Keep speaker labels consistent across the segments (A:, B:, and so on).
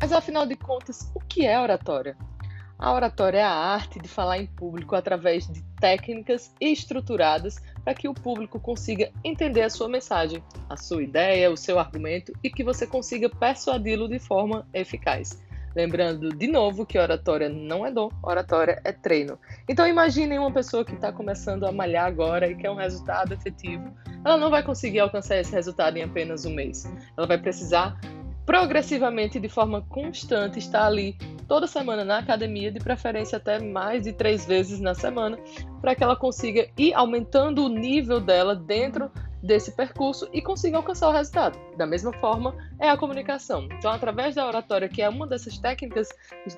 A: Mas afinal de contas, o que é oratória? A oratória é a arte de falar em público através de técnicas estruturadas para que o público consiga entender a sua mensagem, a sua ideia, o seu argumento e que você consiga persuadi-lo de forma eficaz. Lembrando de novo que oratória não é dom, oratória é treino. Então imaginem uma pessoa que está começando a malhar agora e quer um resultado efetivo. Ela não vai conseguir alcançar esse resultado em apenas um mês. Ela vai precisar progressivamente, de forma constante, estar ali toda semana na academia, de preferência até mais de três vezes na semana, para que ela consiga ir aumentando o nível dela dentro desse percurso e consiga alcançar o resultado. Da mesma forma, é a comunicação. Então, através da oratória, que é uma dessas técnicas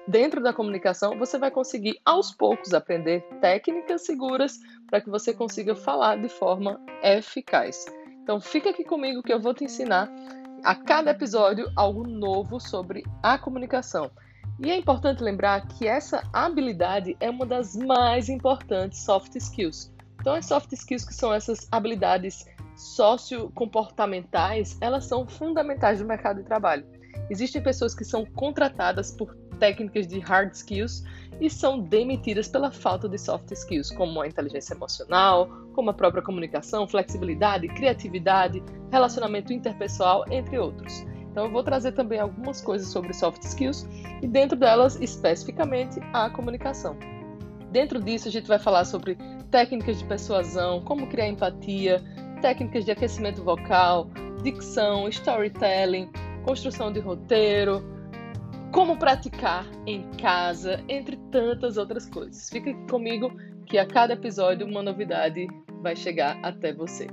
A: dentro da comunicação, você vai conseguir aos poucos aprender técnicas seguras para que você consiga falar de forma eficaz. Então, fica aqui comigo que eu vou te ensinar a cada episódio algo novo sobre a comunicação. E é importante lembrar que essa habilidade é uma das mais importantes soft skills. Então, as soft skills que são essas habilidades sociocomportamentais, elas são fundamentais no mercado de trabalho. Existem pessoas que são contratadas por técnicas de hard skills e são demitidas pela falta de soft skills, como a inteligência emocional, como a própria comunicação, flexibilidade, criatividade, relacionamento interpessoal, entre outros. Então eu vou trazer também algumas coisas sobre soft skills e dentro delas especificamente a comunicação. Dentro disso a gente vai falar sobre técnicas de persuasão, como criar empatia, técnicas de aquecimento vocal, dicção, storytelling, construção de roteiro, como praticar em casa, entre tantas outras coisas. Fica comigo que a cada episódio uma novidade vai chegar até você.